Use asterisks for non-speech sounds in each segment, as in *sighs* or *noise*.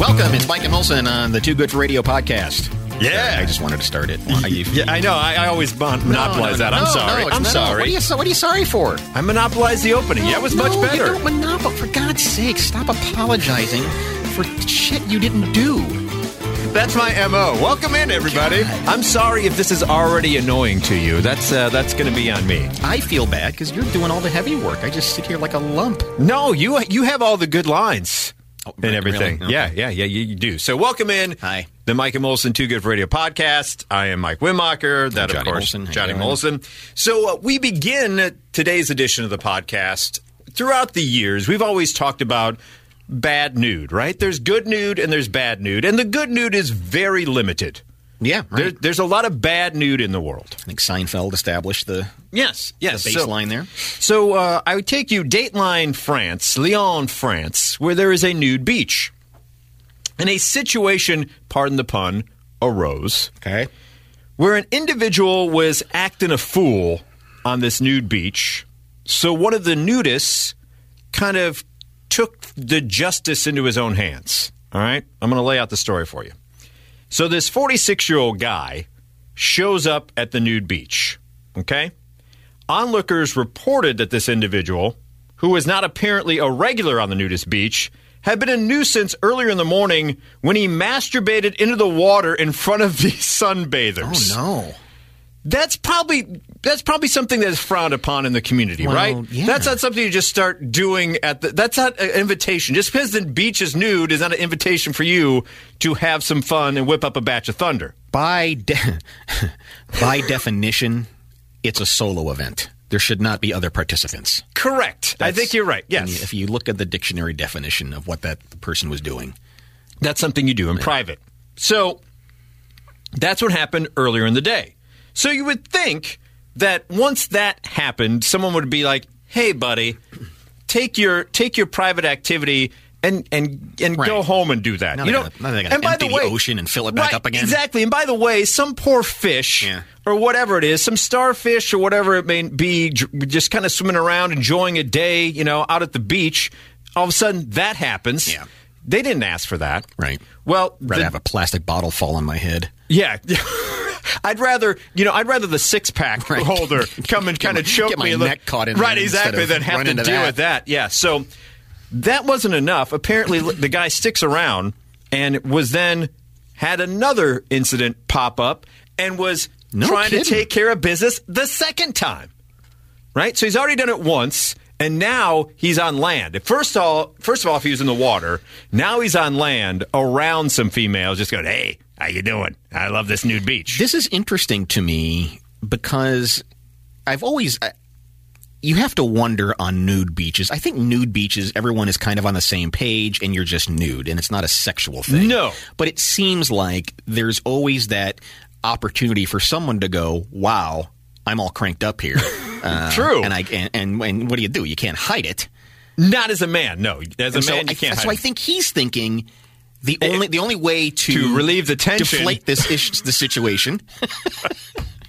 Welcome. It's Mike and Molson on the Too Good for Radio podcast. Yeah. I just wanted to start it. You- Yeah, I know. I, I always mon- monopolize No, no, that. I'm no, sorry. I'm sorry. What are, you, so- what are you sorry for? I monopolized the opening. yeah, it was much better. You don't monopolize. For God's sake, stop apologizing for shit you didn't do. That's my mo. Welcome in, everybody. God. I'm sorry if this is already annoying to you. That's uh, that's going to be on me. I feel bad because you're doing all the heavy work. I just sit here like a lump. No, you you have all the good lines Oh, and really? everything. Okay. Yeah, yeah, yeah. You, you do. So welcome in. Hi. The Mike and Molson Too Good for Radio podcast. I am Mike Wimacher. That, of course, Molson. Johnny? Molson. So uh, we begin today's edition of the podcast. Throughout the years, we've always talked about bad nude, right? There's good nude and there's bad nude, and the good nude is very limited. Yeah, right. There, there's a lot of bad nude in the world. I think Seinfeld established the, Yes, yes. the So- baseline there. so uh, I would take you Dateline, France, Lyon, France, where there is a nude beach. And a situation, pardon the pun, arose Okay. where an individual was acting a fool on this nude beach. So one of the nudists kind of took the justice into his own hands. All right? I'm going to lay out the story for you. So this 46 year old guy shows up at the nude beach. Okay? Onlookers reported that this individual, who was not apparently a regular on the nudist beach, had been a nuisance earlier in the morning when he masturbated into the water in front of the *laughs* sunbathers. Oh, no. That's probably that's probably something that is frowned upon in the community, Well, right? yeah. That's not something you just start doing at the. That's not an invitation. Just because the beach is nude is not an invitation for you to have some fun and whip up a batch of thunder. By, de- *laughs* by definition, it's a solo event. There should not be other participants. Correct. I think you're right. Yes, If you look at the dictionary definition of what that person was doing, that's something you do in private. So that's what happened earlier in the day. So you would think that once that happened, someone would be like, "Hey, buddy, take your take your private activity." And and and Right. go home and do that. Now you know, gotta- now they gotta and by the way, ocean and fill it back Right, up again. Exactly. And by the way, some poor fish Yeah. or whatever it is, some starfish or whatever it may be, just kind of swimming around, enjoying a day, you know, out at the beach. All of a sudden, that happens. Yeah. They didn't ask for that. Right. Well, rather the- have a plastic bottle fall on my head. Yeah. *laughs* I'd rather, you know, I'd rather the six pack Right. holder *laughs* come and kind of choke get my me. a little- neck caught in right, exactly. Than have to deal that. with that. Yeah. So that wasn't enough. Apparently, the guy sticks around and was then had another incident pop up and was No trying kidding. to take care of business the second time. Right? So he's already done it once, and now he's on land. First of all, first of all, if he was in the water, now he's on land around some females, just going, "Hey, how you doing? I love this nude beach." This is interesting to me because I've always. I, you have to wonder on nude beaches. I think nude beaches, everyone is kind of on the same page, and you're just nude, and it's not a sexual thing. No. but it seems like there's always that opportunity for someone to go, "Wow, I'm all cranked up here." *laughs* Uh, True. and I and, and and what do you do? You can't hide it. Not as a man, no. As a And so man, you I, can't. so I think he's thinking the only the only way to To relieve the tension. deflate this ish, the situation, *laughs*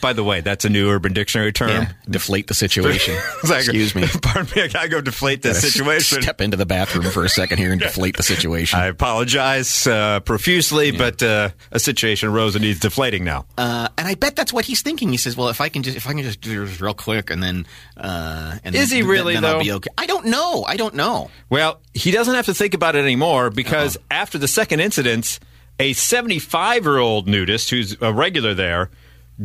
By the way, that's a new Urban Dictionary term. yeah, deflate the situation. *laughs* Like, Excuse me. *laughs* Pardon me, I gotta go deflate this situation. Step into the bathroom for a second here and deflate the situation. I apologize uh, profusely, but uh, a situation arose and needs deflating now. Uh, and I bet that's what he's thinking. He says, "Well, if I can just if I can just do this real quick, and then uh, and Is then, he really, then, then I'll though? be okay." I don't know. I don't know. Well, he doesn't have to think about it anymore because Uh-huh. after the second incident, a 75 year old nudist who's a regular there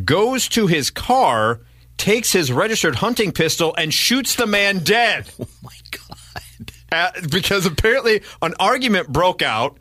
goes to his car, takes his registered hunting pistol, and shoots the man dead. *laughs* Oh my god! Uh, because apparently an argument broke out.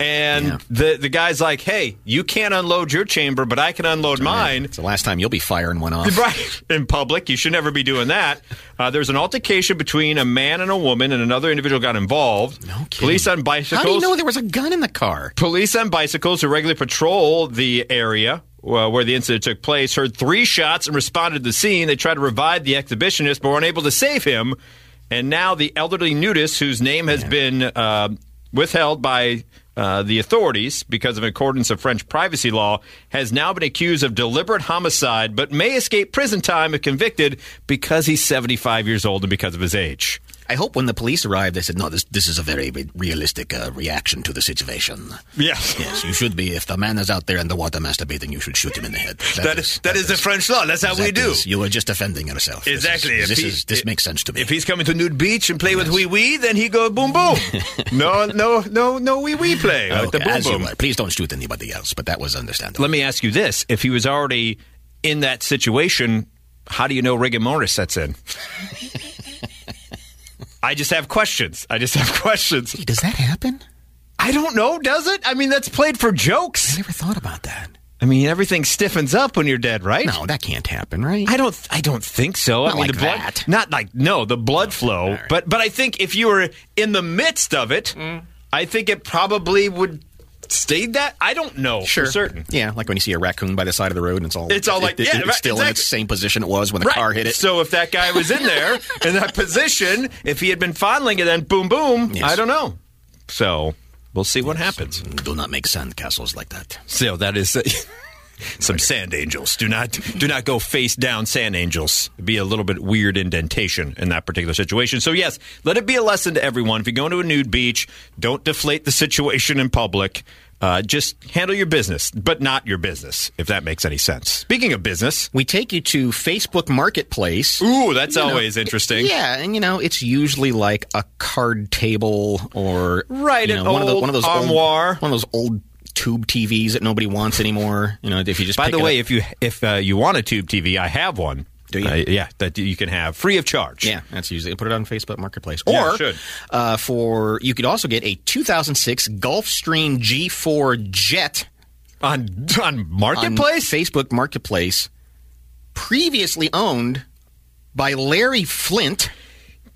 And Yeah. the the guy's like, "Hey, you can't unload your chamber, but I can unload mine." It's the last time you'll be firing one off. *laughs* Right in public, you should never be doing that. Uh, there's an altercation between a man and a woman, and another individual got involved. No kidding. Police on bicycles. How do you know there was a gun in the car? Police on bicycles who regularly patrol the area uh, where the incident took place heard three shots and responded to the scene. They tried to revive the exhibitionist, but were unable to save him. And now the elderly nudist, whose name has been uh, withheld by uh, the authorities because of accordance of French privacy law, has now been accused of deliberate homicide, but may escape prison time if convicted because he's 75 years old and because of his age. I hope when the police arrived, they said, "No, this this is a very realistic uh, reaction to the situation." Yes, Yes, you should be. If the man is out there in the water masturbating, you should shoot him in the head. that is, that is the French law. That's how we do. is- you are just defending yourself. This is- Exactly. This, he- is, this if- makes sense to me. If he's coming to nude beach and play with wee wee, then he go boom boom. *laughs* no, no, no, no wee wee play. okay, the boom as you boom. are. Please don't shoot anybody else. But that was understandable. Let me ask you this: If he was already in that situation, how do you know rigor mortis sets in? *laughs* I just have questions. I just have *laughs* questions. Does that happen? I don't know. Does it? I mean, that's played for jokes. I never thought about that. I mean, everything stiffens up when you're dead, right? No, that can't happen, right? I don't. I don't think so. Not I mean, like the blood, that. not like no, the blood flow. right. But but I think if you were in the midst of it, Mm. I think it probably would stay that. I don't know for certain. Yeah, like when you see a raccoon by the side of the road and it's all It's all like- it- it- yeah, it's still in its same position it was when the Right. car hit it. So if that guy was in there *laughs* in that position, if he had been fondling it, then boom, boom. Yes. I don't know. So we'll see what happens. Do not make sand castles like that. So that is *laughs* some sand angels. Do not do not go face down, sand angels. It'd be a little bit weird indentation in that particular situation. So yes, let it be a lesson to everyone. If you go to a nude beach, don't deflate the situation in public. Uh, just handle your business, but not your business, if that makes any sense. Speaking of business, We take you to Facebook Marketplace. ooh, that's You know, always interesting. Yeah, and you know it's usually like a card table or Right, you an know, one of the, one of those armoire. old, one of those old tube TVs that nobody wants anymore. You know, if you just By the way, if you if uh, you want a tube TV, I have one. Do you? Uh, yeah, that you can have free of charge. Yeah, that's usually put it on Facebook Marketplace. Yeah, Or should. Uh, for you could also get a 2006 Gulfstream G4 Jet on on on marketplace. Facebook Marketplace, previously owned by Larry Flynt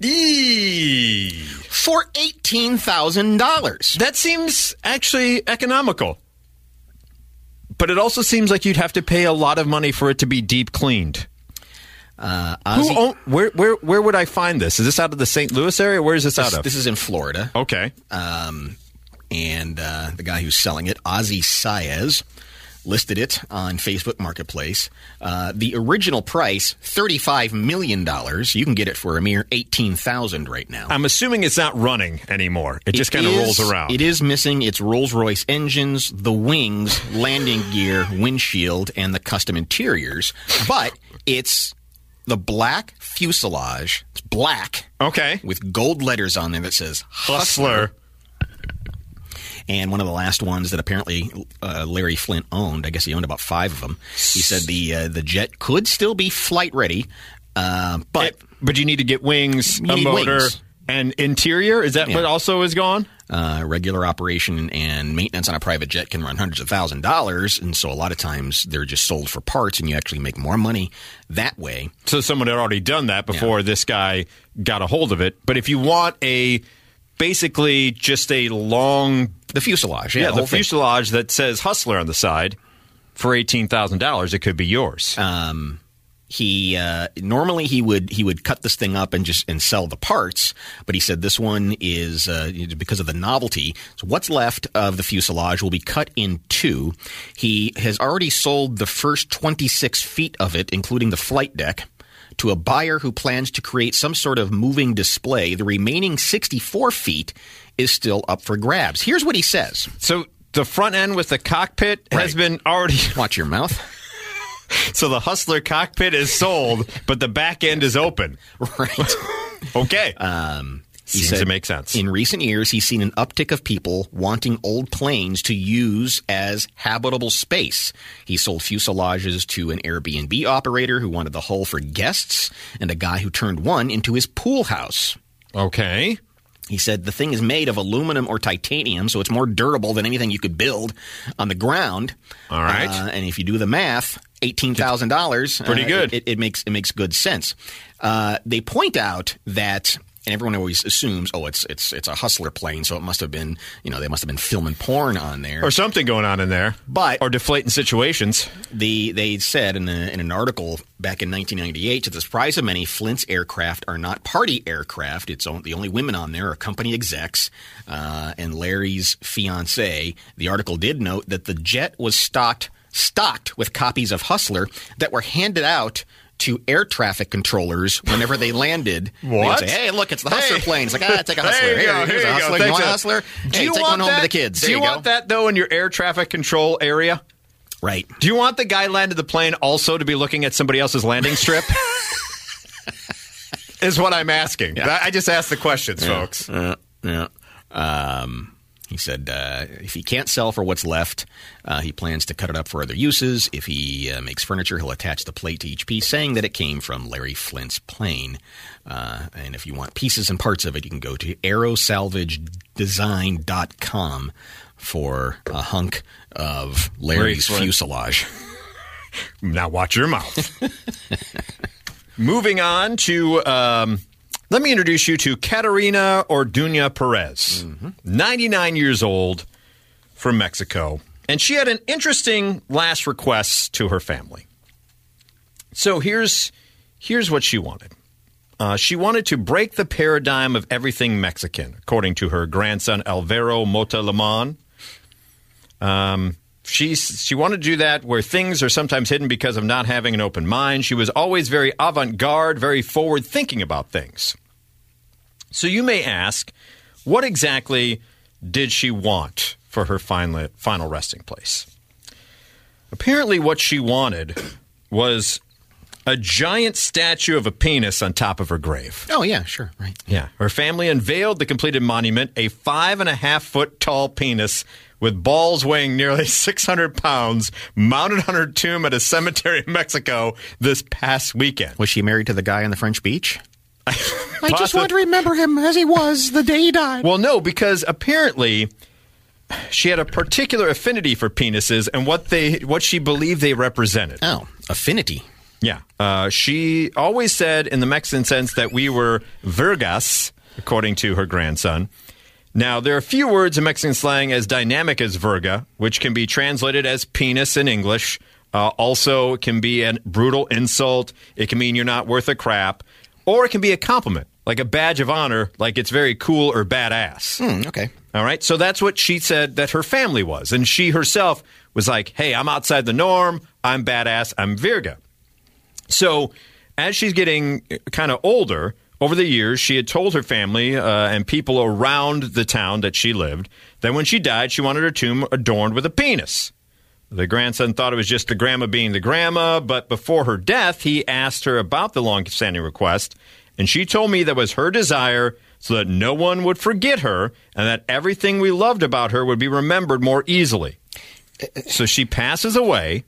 Eee. for eighteen thousand dollars. That seems actually economical. But it also seems like you'd have to pay a lot of money for it to be deep cleaned. Uh, Who own, where where where would I find this? Is this out of the St. Louis area? Where is this, out this, of? this is in Florida, okay. um, and uh, the guy who's selling it, Ozzy Saez, listed it on Facebook Marketplace. Uh, the original price, thirty-five million dollars. You can get it for a mere eighteen thousand right now. I'm assuming it's not running anymore. It just kind of rolls around. It is missing its Rolls Royce engines, the wings, landing gear, windshield, and the custom interiors. But it's the black fuselage. It's black Okay. with gold letters on there that says Hustler. And one of the last ones that apparently uh, Larry Flynt owned. I guess he owned about five of them. He said the uh, the jet could still be flight ready, uh, but It- but you need to get wings, a motor, wings. and interior. Is that Yeah. what also is gone? uh, regular operation and maintenance on a private jet can run hundreds of thousand dollars, and so a lot of times they're just sold for parts, and you actually make more money that way. So someone had already done that before this guy got a hold of it. But if you want a basically just a long The fuselage, yeah, yeah, the the whole thing. fuselage that says hustler on the side for eighteen thousand dollars, it could be yours. Um, he uh, normally he would he would cut this thing up and just and sell the parts, but he said this one is uh, because of the novelty. So what's left of the fuselage will be cut in two. He has already sold the first twenty six feet of it, including the flight deck. To a buyer who plans to create some sort of moving display, the remaining 64 feet is still up for grabs. Here's what he says. so the front end with the cockpit has been already *laughs* Watch your mouth. so the hustler cockpit is sold, but the back end is open. *laughs* Right. *laughs* Okay. Um, he Seems said, to make sense. In recent years, he's seen an uptick of people wanting old planes to use as habitable space. He sold fuselages to an Airbnb operator who wanted the hull for guests, and a guy who turned one into his pool house. okay. He said the thing is made of aluminum or titanium, so it's more durable than anything you could build on the ground. All right. Uh, and if you do the math, eighteen thousand dollars, Pretty good. It, it makes it makes good sense. Uh, they point out that. And everyone always assumes, oh, it's it's it's a hustler plane, so it must have been, you know, they must have been filming porn on there. Or something going on in there. But- or deflating situations. The they said in, a, in an article back in 1998, to the surprise of many, Flynt's aircraft are not party aircraft. It's on, the only women on there are company execs uh, and Larry's fiance. The article did note that the jet was stocked stocked with copies of Hustler that were handed out to air traffic controllers whenever they landed. What? Say, hey, look, it's the Hustler Hey. plane. It's like, ah, take a Hustler. There you go, Here, here's here a you go. Hustler. You want a Hustler? Do Hey, you take want one home that, to the kids. Do There you, you want that though in your air traffic control area? Right. Do you want the guy landed the plane also to be looking at somebody else's landing strip? *laughs* Is what I'm asking. I just asked the questions, folks. Uh, yeah. Um, he said uh, if he can't sell for what's left, uh, he plans to cut it up for other uses. If he uh, makes furniture, he'll attach the plate to each piece, saying that it came from Larry Flynt's plane. Uh, and if you want pieces and parts of it, you can go to aerosalvagedesign.com for a hunk of Larry's Flynt. fuselage. *laughs* Now watch your mouth. *laughs* Moving on to, um, let me introduce you to Katerina Orduña Perez, 99 years old from Mexico. And she had an interesting last request to her family. So here's, here's what she wanted. Uh, she wanted to break the paradigm of everything Mexican, according to her grandson Alvaro Mota Lemon. Um, she she wanted to do that where things are sometimes hidden because of not having an open mind. She was always very avant-garde, very forward thinking about things. So you may ask, what exactly did she want for her final final resting place? Apparently, what she wanted was a giant statue of a penis on top of her grave. Oh, yeah, sure. Right. Yeah. Her family unveiled the completed monument, a five and a half foot tall penis with balls weighing nearly *laughs* 600 pounds, mounted on her tomb at a cemetery in Mexico this past weekend. Was she married to the guy on the French beach? *laughs* I just want to remember him as he was the day he died. Well, no, because apparently she had a particular affinity for penises and what they what she believed they represented. Oh, affinity. Yeah. Uh, she always said, in the Mexican sense, that we were Vergas, according to her grandson. Now, there are a few words in Mexican slang as dynamic as Verga, which can be translated as penis in English. Uh, also, it can be a brutal insult. It can mean you're not worth a crap. Or it can be a compliment, like a badge of honor, like it's very cool or badass. Hmm, okay. All right. So that's what she said that her family was. And she herself was like, hey, I'm outside the norm. I'm badass. I'm Verga. So as she's getting kind of older, over the years, she had told her family uh, and people around the town that she lived that when she died, she wanted her tomb adorned with a penis. The grandson thought it was just the grandma being the grandma, but before her death, he asked her about the long-standing request, and she told me that was her desire so that no one would forget her and that everything we loved about her would be remembered more easily. So she passes away.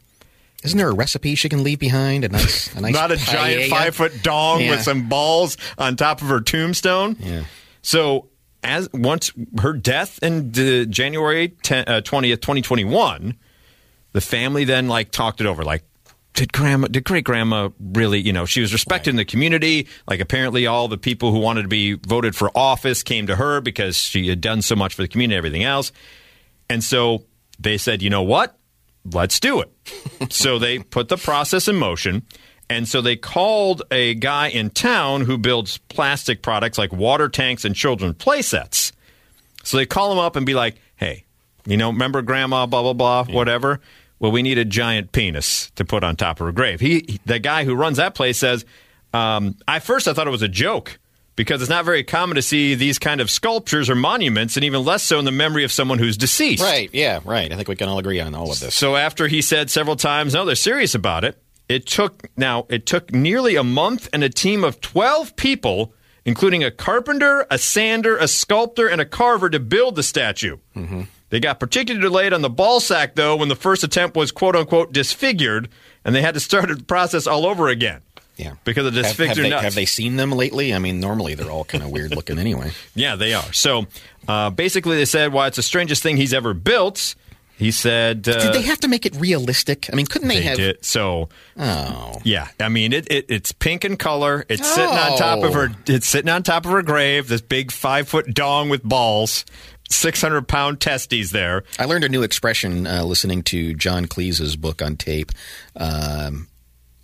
Isn't there a recipe she can leave behind? A nice, a nice *laughs* Not a giant five foot dong Yeah. with some balls on top of her tombstone. Yeah. So as once her death in the January 10, uh, 20th, 2021, the family then like talked it over like did grandma did great grandma really you know she was respected in the community like apparently all the people who wanted to be voted for office came to her because she had done so much for the community and everything else and so they said you know what let's do it. So they put the process in motion. And so they called a guy in town who builds plastic products like water tanks and children's play sets so they call him up and be like, hey, you know, remember grandma, blah, blah, blah, whatever? Well, we need a giant penis to put on top of her grave. He, he- the guy who runs that place says, um, I first I thought it was a joke because it's not very common to see these kind of sculptures or monuments, and even less so in the memory of someone who's deceased. Right. Yeah. Right. I think we can all agree on all of this. So after he said several times, no, they're serious about it. It took now it took nearly a month and a team of twelve people, including a carpenter, a sander, a sculptor, and a carver, to build the statue. Mm-hmm. They got particularly delayed on the ball sack though when the first attempt was quote unquote disfigured, and they had to start the process all over again. Yeah. because of Have, have, disfigured they, nuts. have they seen them lately? I mean, normally they're all kind of weird looking anyway. *laughs* Yeah, they are. So uh, basically, they said, "Well, it's the strangest thing he's ever built." He said, uh, Did they have to make it realistic? I mean, couldn't they, they have? did. So Oh. Yeah, I mean it, it. It's pink in color. It's sitting on top of her. Oh. It's sitting on top of her grave. This big five foot dong with balls, six hundred pound testes there. I learned a new expression uh, listening to John Cleese's book on tape um,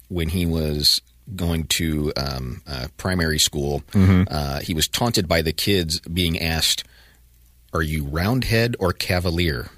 when he was going to um, uh, primary school. Uh, he was taunted by the kids being asked, "Are you roundhead or cavalier?"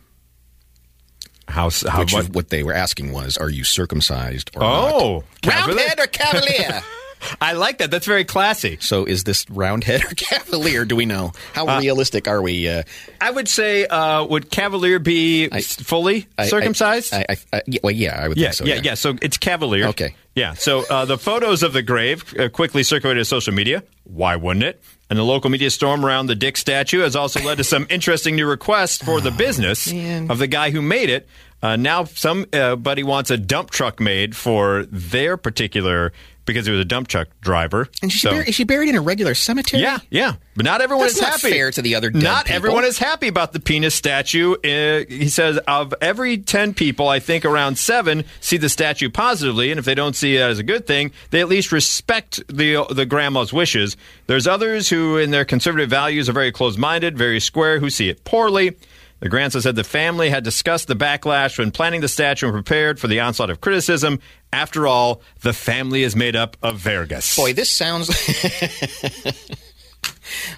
How? how Which what? what they were asking was, are you circumcised or oh, not? cavalier? Roundhead or cavalier? *laughs* I like that. That's very classy. so is this roundhead or *laughs* cavalier? Do we know? How realistic are we? Uh, I would say, uh, would Cavalier be s- fully I- I- circumcised? I, I, I, yeah, well, yeah, I would yeah, think so. yeah, yeah. So it's Cavalier. Okay. Yeah. So uh, the photos of the grave uh, quickly circulated social media. Why wouldn't it? And the local media storm around the Dick statue has also led to some *laughs* interesting new requests for the business man. of the guy who made it. Uh, now somebody wants a dump truck made for their particular because he was a dump truck driver. And she So- buried, is she buried in a regular cemetery? yeah, yeah, but not everyone That's is not happy. fair to the other dead Not people. everyone is happy about the penis statue. Uh, he says of every ten people, I think around seven see the statue positively, and if they don't see it as a good thing, they at least respect the the grandma's wishes. There's others who, in their conservative values, are very close-minded, very square, who see it poorly. The grandson said the family had discussed the backlash when planning the statue and prepared for the onslaught of criticism. After all, the family is made up of Vergas. Boy, this sounds. *laughs*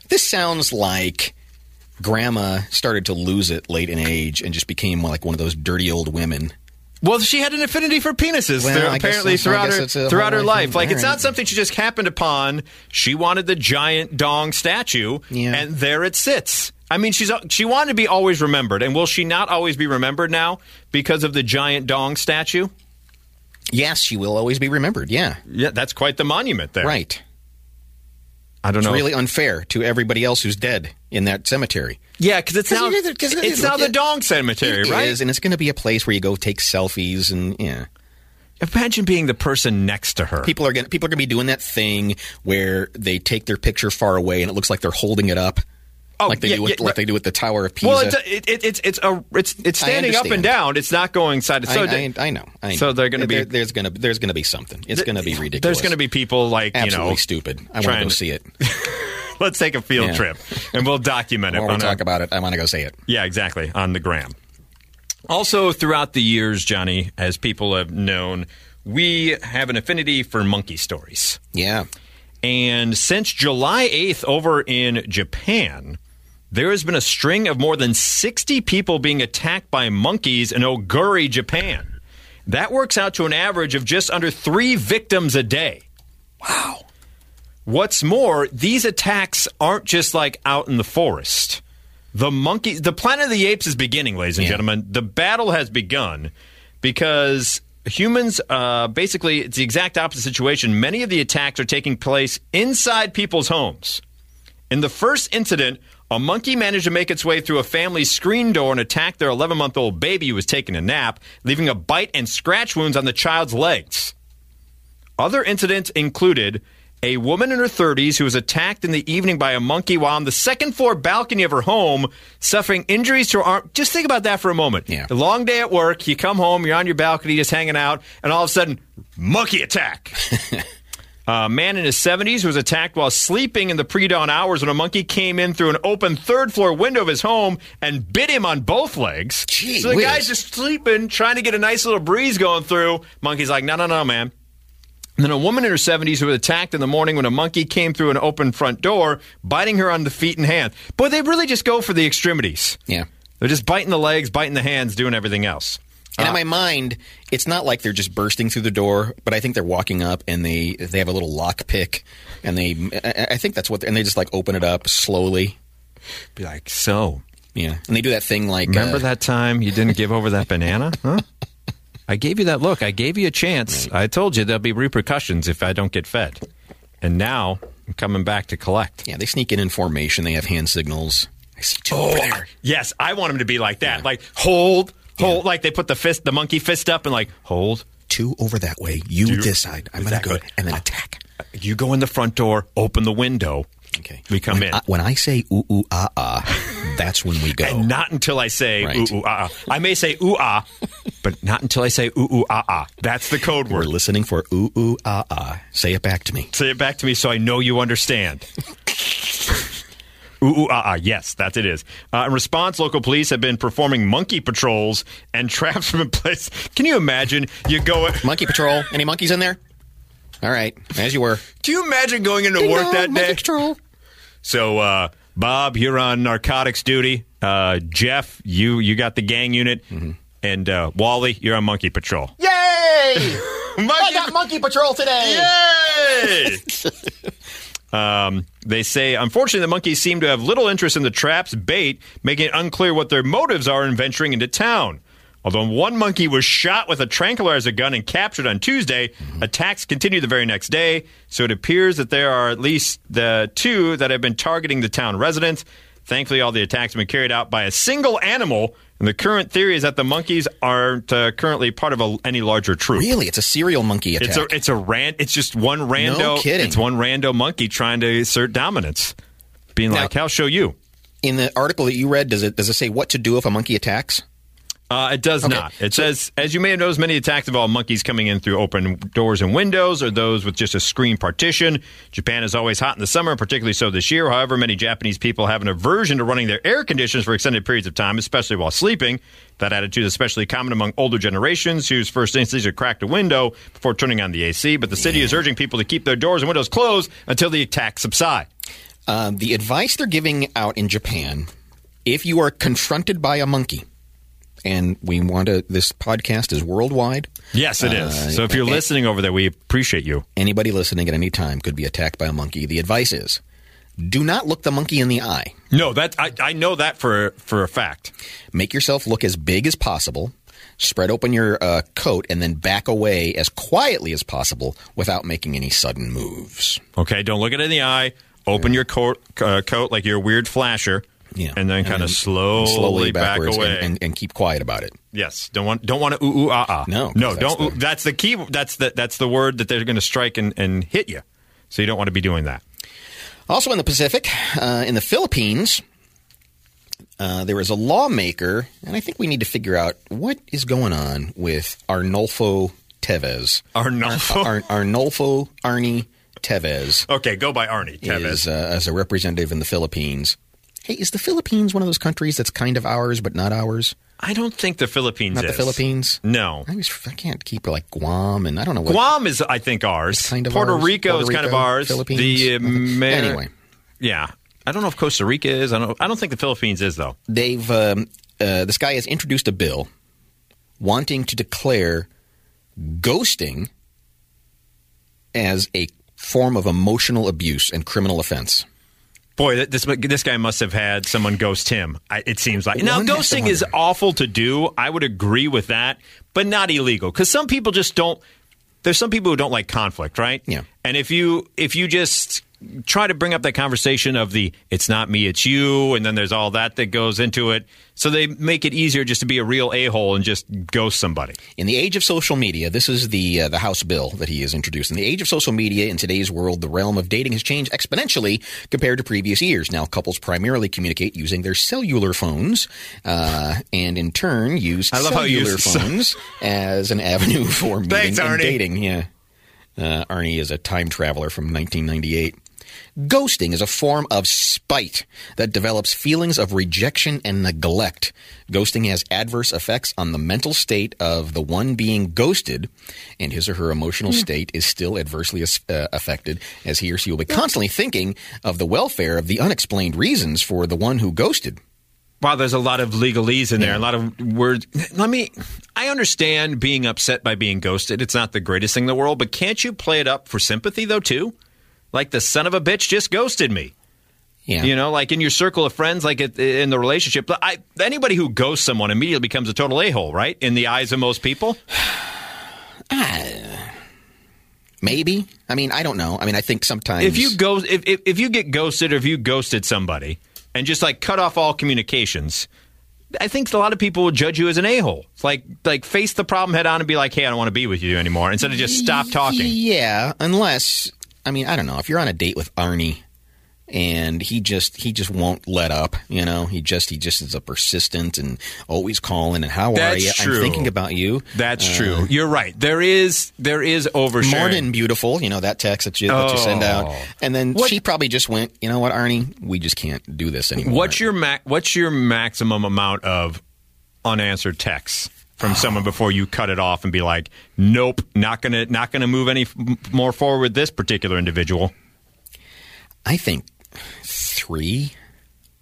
this sounds like grandma started to lose it late in age and just became like one of those dirty old women. Well, she had an affinity for penises Well, through- I guess apparently throughout her throughout her life. Like it's not something she just happened upon. She wanted the giant dong statue, Yeah. and there it sits. I mean, she's she wanted to be always remembered, and will she not always be remembered now because of the giant dong statue? Yes, she will always be remembered. Yeah, Yeah, that's quite the monument there. right. I don't know. It's know. really unfair to everybody else who's dead in that cemetery. yeah, because it's 'Cause now it- 'cause it- it's now the dong cemetery, It right? is, and it's going to be a place where you go take selfies and yeah. Imagine being the person next to her. People are going people are going to be doing that thing where they take their picture far away and it looks like they're holding it up. Oh, like they yeah, do with yeah, like they do with the Tower of Pisa. well, it's it, it, it's it's a it's it's standing up and down. It's not going side to I, side. I, I know. I know. So they're gonna be- There- there's going to there's going to be something. It's going to be ridiculous. There's going to be people like absolutely you know stupid. I want to go to- see it. *laughs* Let's take a field Yeah. trip and we'll document it. When we on our- talk about it, I want to go see it. yeah, exactly on the gram. Also, throughout the years, Johnny, as people have known, we have an affinity for monkey stories. Yeah. And since July 8th over in Japan, there has been a string of more than 60 people being attacked by monkeys in Ogori, Japan. That works out to an average of just under three victims a day. Wow. What's more, these attacks aren't just like out in the forest. The monkey, the Planet of the Apes is beginning, ladies and Yeah. gentlemen. The battle has begun because humans, uh, basically, it's the exact opposite situation. Many of the attacks are taking place inside people's homes. In the first incident, a monkey managed to make its way through a family's screen door and attack their 11 month old baby who was taking a nap, leaving a bite and scratch wounds on the child's legs. Other incidents included a woman in her 30s who was attacked in the evening by a monkey while on the second floor balcony of her home, suffering injuries to her arm. Just think about that for a moment. Yeah. A long day at work, you come home, you're on your balcony just hanging out, and all of a sudden, monkey attack. *laughs* A man in his 70s was attacked while sleeping in the pre dawn hours when a monkey came in through an open third floor window of his home and bit him on both legs. Gee so the whiz. guy's just sleeping, trying to get a nice little breeze going through. Monkey's like, no, no, no, man. And then a woman in her 70s was attacked in the morning when a monkey came through an open front door, biting her on the feet and hand. Boy, they really just go for the extremities. Yeah. They're just biting the legs, biting the hands, doing everything else. And in my mind, it's not like they're just bursting through the door, but I think they're walking up and they they have a little lock pick, and they I, I think that's what and they just like open it up slowly. Be like, so, Yeah, and they do that thing like remember uh, that time you didn't give over that banana? *laughs* Huh? I gave you that look. I gave you a chance. I told you there'll be repercussions if I don't get fed. And now I'm coming back to collect. Yeah, they sneak in in formation. They have hand signals. I see two over there. Yes, I want him to be like that. Like, hold, hold. Like they put the fist, the monkey fist up and like, hold. Two over that way. You Do- this side. I'm gonna go Exactly. and then attack. You go in the front door, open the window. Okay. We come when in. I, when I say ooh ooh ah ah, that's when we go. *laughs* And not until I say Right. ooh ooh ah ah. I may say ooh ah, but not until I say ooh ooh ah ah. That's the code word. We're listening for ooh ooh ah ah. Say it back to me. Say it back to me so I know you understand. *laughs* Ooh, ooh, ah, ah. Yes, that's it is. Uh, in response, local police have been performing monkey patrols and *laughs* traps have been placed. Can you imagine? You go. *laughs* Monkey patrol. Any monkeys in there? All right, as you were. Do you imagine going into work that day? patrol. So, uh, Bob, you're on narcotics duty. Uh, Jeff, you you got the gang unit. And uh, Wally, you're on Monkey Patrol. Yay! *laughs* I got Monkey Patrol today. Yay! Um, they say, unfortunately, the monkeys seem to have little interest in the traps bait, making it unclear what their motives are in venturing into town. Although one monkey was shot with a tranquilizer gun and captured on Tuesday, attacks continued the very next day. So it appears that there are at least the two that have been targeting the town residents. Thankfully, all the attacks have been carried out by a single animal. And the current theory is that the monkeys aren't uh, currently part of a, any larger troop. Really, it's a serial monkey attack. It's a it's a ran. It's just one rando. No kidding. It's one rando monkey trying to assert dominance, being Now- like, "I'll show you." In the article that you read, does it does it say what to do if a monkey attacks? Uh, it does not. It says, as you may have noticed, many attacks involve monkeys coming in through open doors and windows, or those with just a screen partition. Japan is always hot in the summer, particularly so this year. However, many Japanese people have an aversion to running their air conditioners for extended periods of time, especially while sleeping. That attitude is especially common among older generations whose first instinct is to crack a window before turning on the AC. But the city is urging people to keep their doors and windows closed until the attacks subside. Um, the advice they're giving out in Japan: if you are confronted by a monkey, and we want to, this podcast is worldwide. Yes, it is. Uh, so if you're and- listening over there, we appreciate you. Anybody listening at any time could be attacked by a monkey. The advice is: do not look the monkey in the eye. No, that I, I know that for for a fact. Make yourself look as big as possible. Spread open your uh, coat and then back away as quietly as possible without making any sudden moves. Okay, don't look it in the eye. Open your coat, uh, coat like you're a weird flasher, Yeah, and then kind of slowly, slowly back backwards away. and, and, and keep quiet about it. yes, don't want don't want to ooh ooh ah ah. No, no, that's don't. the- that's the key. That's the that's the word that they're going to strike and, and hit you. So you don't want to be doing that. Also in the Pacific, uh, in the Philippines, uh, there is a lawmaker, and I think we need to figure out what is going on with Arnolfo Teves. Arnolfo? Ar- Arnolfo Arnie Teves Okay, go by Arnie Teves. is uh, as a representative in the Philippines. Hey, is the Philippines one of those countries that's kind of ours but not ours? I don't think the Philippines Not is the Philippines. No, I, always, I can't keep like Guam and I don't know what. Guam is I think ours. kind of Puerto ours. Rico Puerto is kind of ours. Philippines. The Amer- Anyway. yeah. I don't know if Costa Rica is. I don't. I don't think the Philippines is though. they've um, uh, this guy has introduced a bill wanting to declare ghosting as a form of emotional abuse and criminal offense. Boy, this this guy must have had someone ghost him. I, it seems like now ghosting is awful to do. I would agree with that, but not illegal because some people just don't. There's some people who don't like conflict, right? Yeah. And if you if you just try to bring up that conversation of the it's not me, it's you, and then there's all that that goes into it, so they make it easier just to be a real a hole and just ghost somebody. In the age of social media, this is the uh, the House bill that he has introduced. In the age of social media, in today's world, the realm of dating has changed exponentially compared to previous years. Now, couples primarily communicate using their cellular phones, uh, and in turn use I love how you cellular phones *laughs* as an avenue for meeting Thanks, and Arnie. dating. Yeah, uh, Arnie is a time traveler from 1998. Ghosting is a form of spite that develops feelings of rejection and neglect. Ghosting has adverse effects on the mental state of the one being ghosted, and his or her emotional state is still adversely uh, affected as he or she will be constantly thinking of the welfare of the unexplained reasons for the one who ghosted. Wow, there's a lot of legalese in there, a lot of words. Let me. I understand being upset by being ghosted. It's not the greatest thing in the world, but can't you play it up for sympathy though too? Like the son of a bitch just ghosted me. Yeah. You know, like in your circle of friends, like in the relationship. I, anybody who ghosts someone immediately becomes a total a hole, right? In the eyes of most people. *sighs* Uh, maybe. I mean, I don't know. I mean, I think sometimes If you go, if, if if you get ghosted or if you ghosted somebody and just like cut off all communications, I think a lot of people will judge you as an a hole. Like like face the problem head on and be like, hey, I don't want to be with you anymore, instead of just stop talking. Yeah, unless I mean, I don't know. If you're on a date with Arnie and he just he just won't let up, you know, he just he just is a persistent and always calling and how are you? true. I'm thinking about you. That's uh, true. You're right. There is there is oversharing. Morning, beautiful. You know that text that you, that you send out, Oh. and then What- she probably just went. You know what, Arnie? We just can't do this anymore. What's your ma- what's your maximum amount of unanswered texts from someone before you cut it off and be like, nope, not gonna not gonna move any f- more forward with this particular individual? I think three.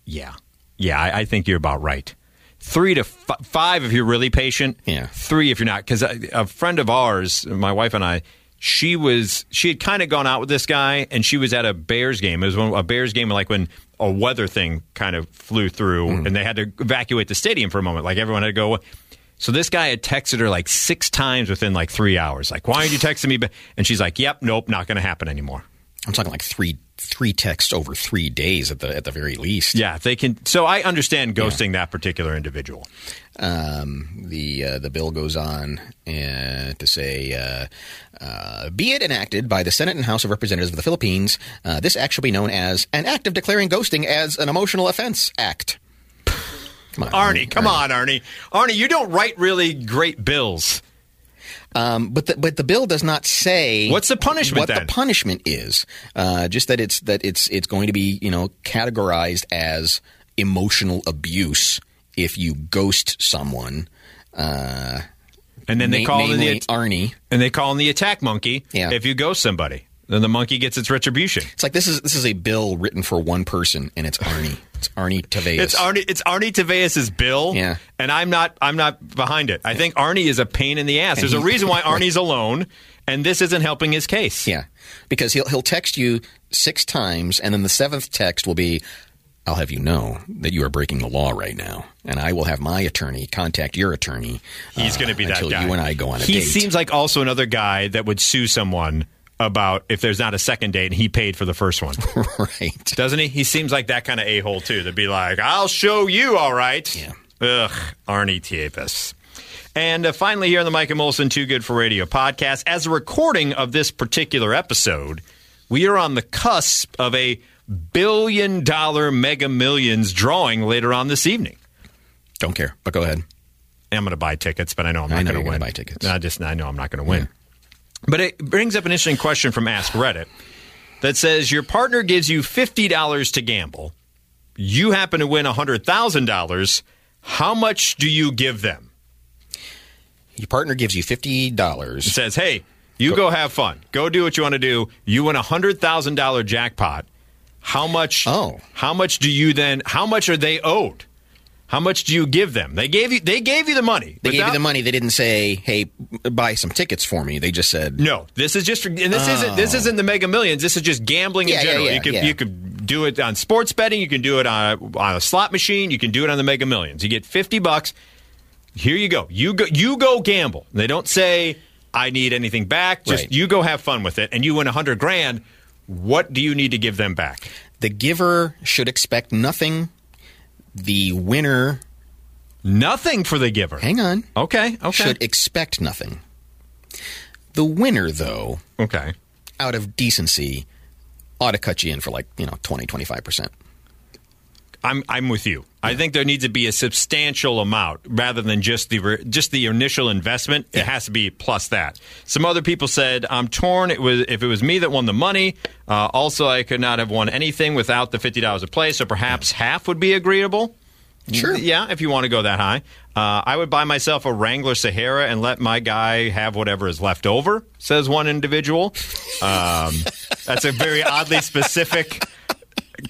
Yeah, yeah, I, I think you're about right. three to f- five if you're really patient. Yeah. three if you're not. Because a, uh, a friend of ours, my wife and I, she was she had kind of gone out with this guy, and she was at a Bears game. It was one, a Bears game, like when a weather thing kind of flew through, mm. and they had to evacuate the stadium for a moment. Like everyone had to go. So this guy had texted her like six times within like three hours. Like, why aren't you texting me? And she's like, "Yep, nope, not going to happen anymore." I'm talking like three three texts over three days at the at the very least. Yeah, they can. So I understand ghosting that particular individual. Um, the uh, the bill goes on uh, to say, uh, uh, be it enacted by the Senate and House of Representatives of the Philippines, uh, this act shall be known as an act of declaring ghosting as an emotional offense act. Come on, Arnie, come on, Arnie. Arnie, you don't write really great bills. Um, but the, but the bill does not say What's the punishment What then? the punishment is? Uh, just that it's that it's it's going to be you know categorized as emotional abuse if you ghost someone. Uh, And then they na- call in the Arnie. and they call in the attack monkey. Yeah. If you ghost somebody, then the monkey gets its retribution. It's like this is this is a bill written for one person, and it's Arnie. It's Arnie Teves. It's Arnie. It's Arnie Teves's bill. Yeah. and I'm not. I'm not behind it. I think Arnie is a pain in the ass. There's a reason why Arnie's alone, and this isn't helping his case. Yeah, because he'll he'll text you six times, and then the seventh text will be, "I'll have you know that you are breaking the law right now, and I will have my attorney contact your attorney." He's uh, going to be that until guy. you and I go on a he date. seems like also another guy that would sue someone about if there's not a second date and he paid for the first one. *laughs* right. Doesn't he? He seems like that kind of a hole too. To be like, I'll show you, all right. Yeah. Ugh, Arnie Teves. And uh, finally, here on the Mike and Molson Too Good for Radio podcast, as a recording of this particular episode, we are on the cusp of a billion dollar mega millions drawing later on this evening. Don't care, but go ahead. I'm going to buy tickets, but I know I'm not going to win. buy tickets. I just I know I'm not going to win. But it brings up an interesting question from Ask Reddit that says your partner gives you fifty dollars to gamble. You happen to win hundred thousand dollars. How much do you give them? Your partner gives you fifty It dollars. says, "Hey, you go have fun. Go do what you want to do. You win a hundred thousand dollar jackpot. How much? Oh. how much do you then? How much are they owed? How much do you give them? They gave you. They gave you the money. They gave you the money. They didn't say, "Hey, buy some tickets for me." They just said, No, this is just, and this isn't this oh. isn't the Mega Millions. This is just gambling Oh. Yeah, in yeah, general. yeah, you could yeah. you could do it on sports betting. You can do it on a, on a slot machine. You can do it on the Mega Millions. You get fifty bucks. Here you go. You go. You go gamble. They don't say I need anything back. Just Right. you go have fun with it, and you win a hundred grand. What do you need to give them back? "The giver should expect nothing. The winner, Nothing for the giver. hang on, Okay. Okay. should expect nothing. The winner, though, okay. out of decency, ought to cut you in for like you know 20, 25 percent." I'm I'm with you. I think there needs to be a substantial amount rather than just the re- just the initial investment. It has to be plus that. Some other people said I'm torn. It was if it was me that won the money. Uh, also, I could not have won anything without the fifty dollars a play. So perhaps half would be agreeable. Sure. Yeah, if you want to go that high, uh, I would buy myself a Wrangler Sahara and let my guy have whatever is left over. Says one individual. Um, that's a very oddly specific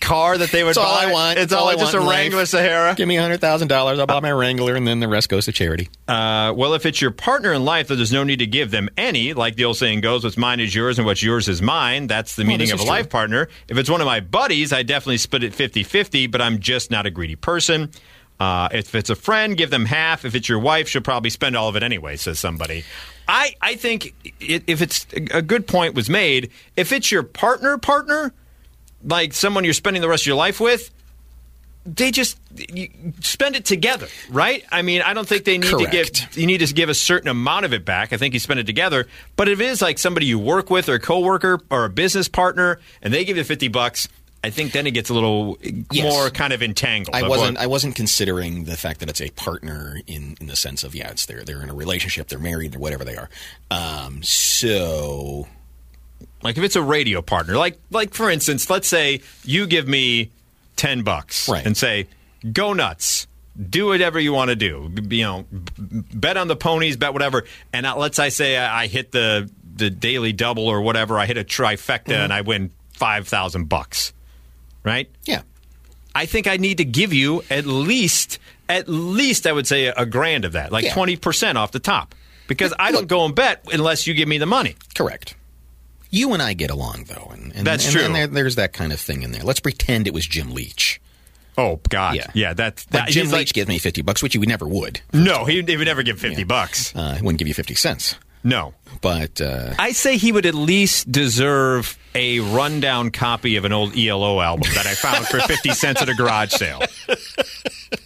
car that they would It's all. I want. It's It's all, all I just want a in life. Wrangler Sahara. Give me hundred thousand dollars. I'll buy my Wrangler, and then the rest goes to charity. Uh, well, if it's your partner in life, then there's no need to give them any. Like the old saying goes, what's mine is yours and what's yours is mine. That's the meaning this of a true. life partner. If it's one of my buddies, I definitely split it 50 50, but I'm just not a greedy person. Uh, if it's a friend, give them half. If it's your wife, she'll probably spend all of it anyway, says somebody. I, I think it, if it's a good point was made, if it's your partner, partner, like someone you're spending the rest of your life with, they just spend it together, right? I mean, I don't think they need to give you need to give a certain amount of it back. I think you spend it together. But if it is like somebody you work with or a coworker or a business partner and they give you 50 bucks, I think then it gets a little Yes. more kind of entangled. I wasn't. what- I wasn't considering the fact that it's a partner in, in the sense of yeah, it's they're they're in a relationship, they're married, or whatever they are. Um, so like if it's a radio partner, like like for instance, let's say you give me 10 bucks Right. and say, "Go nuts." Do whatever you want to do. You know, bet on the ponies, bet whatever. And let's I say I, hit the the daily double or whatever. I hit a trifecta mm-hmm. and I win five thousand bucks. Right? yeah, I think I need to give you at least at least I would say a grand of that, like Yeah. twenty percent off the top, because I don't go and bet unless you give me the money. Correct. You and I get along though, and, and That's and, true. And there, there's that kind of thing in there. Let's pretend it was Jim Leach. Oh God, Yeah. yeah, that's Like. Jim Leach like- gives me fifty bucks, which he would never would. no, he, he would never give fifty bucks. Uh, he wouldn't give you fifty cents. No, But uh, I say he would at least deserve a rundown copy of an old ELO album that I found for 50 cents at a garage sale. *laughs*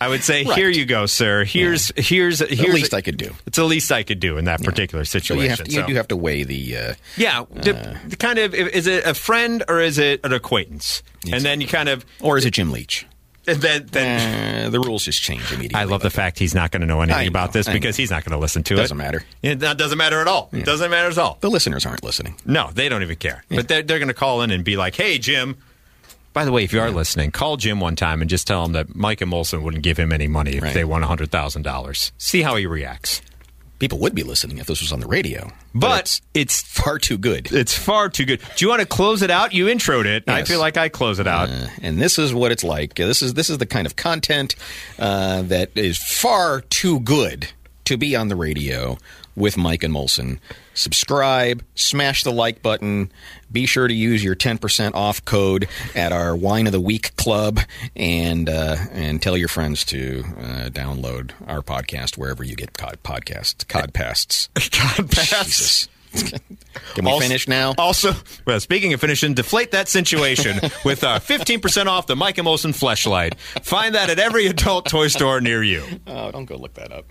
I would say, Right. here you go, sir. Here's here's here's the least I could do. It's the least I could do in that particular So situation. you have to, you do have to weigh the. Uh, yeah, the, the kind of is it a friend or is it an acquaintance? And then you kind of or is it Jim Leach? then, then Uh, the rules just change immediately. I love the fact he's not going to know anything I about this because he's not going to listen to it. Doesn't matter. It doesn't matter at all. It doesn't matter at all. The listeners aren't listening. No, they don't even care. But they're, they're going to call in and be like, hey, Jim. By the way, if you are listening, call Jim one time and just tell him that Mike and Molson wouldn't give him any money if Right. they won $100,000. See how he reacts. People would be listening if this was on the radio, But it's it's far too good. it's far too good. Do you want to close it out? You introed it. I feel like I close it out. Uh, and this is what it's like. Uh, This is this is the kind of content uh, that is far too good to be on the radio with Mike and Molson. Subscribe, smash the like button. Be sure to use your ten percent off code at our Wine of the Week club, and uh, and tell your friends to uh, download our podcast wherever you get cod podcasts. Codpasts. *laughs* God, pass. Jesus. *laughs* Can we Also- finish now? Also, well, speaking of finishing, deflate that situation *laughs* with uh, 15% off the Mike and Molson fleshlight. Find that at every adult toy store near you. Oh, don't go look that up.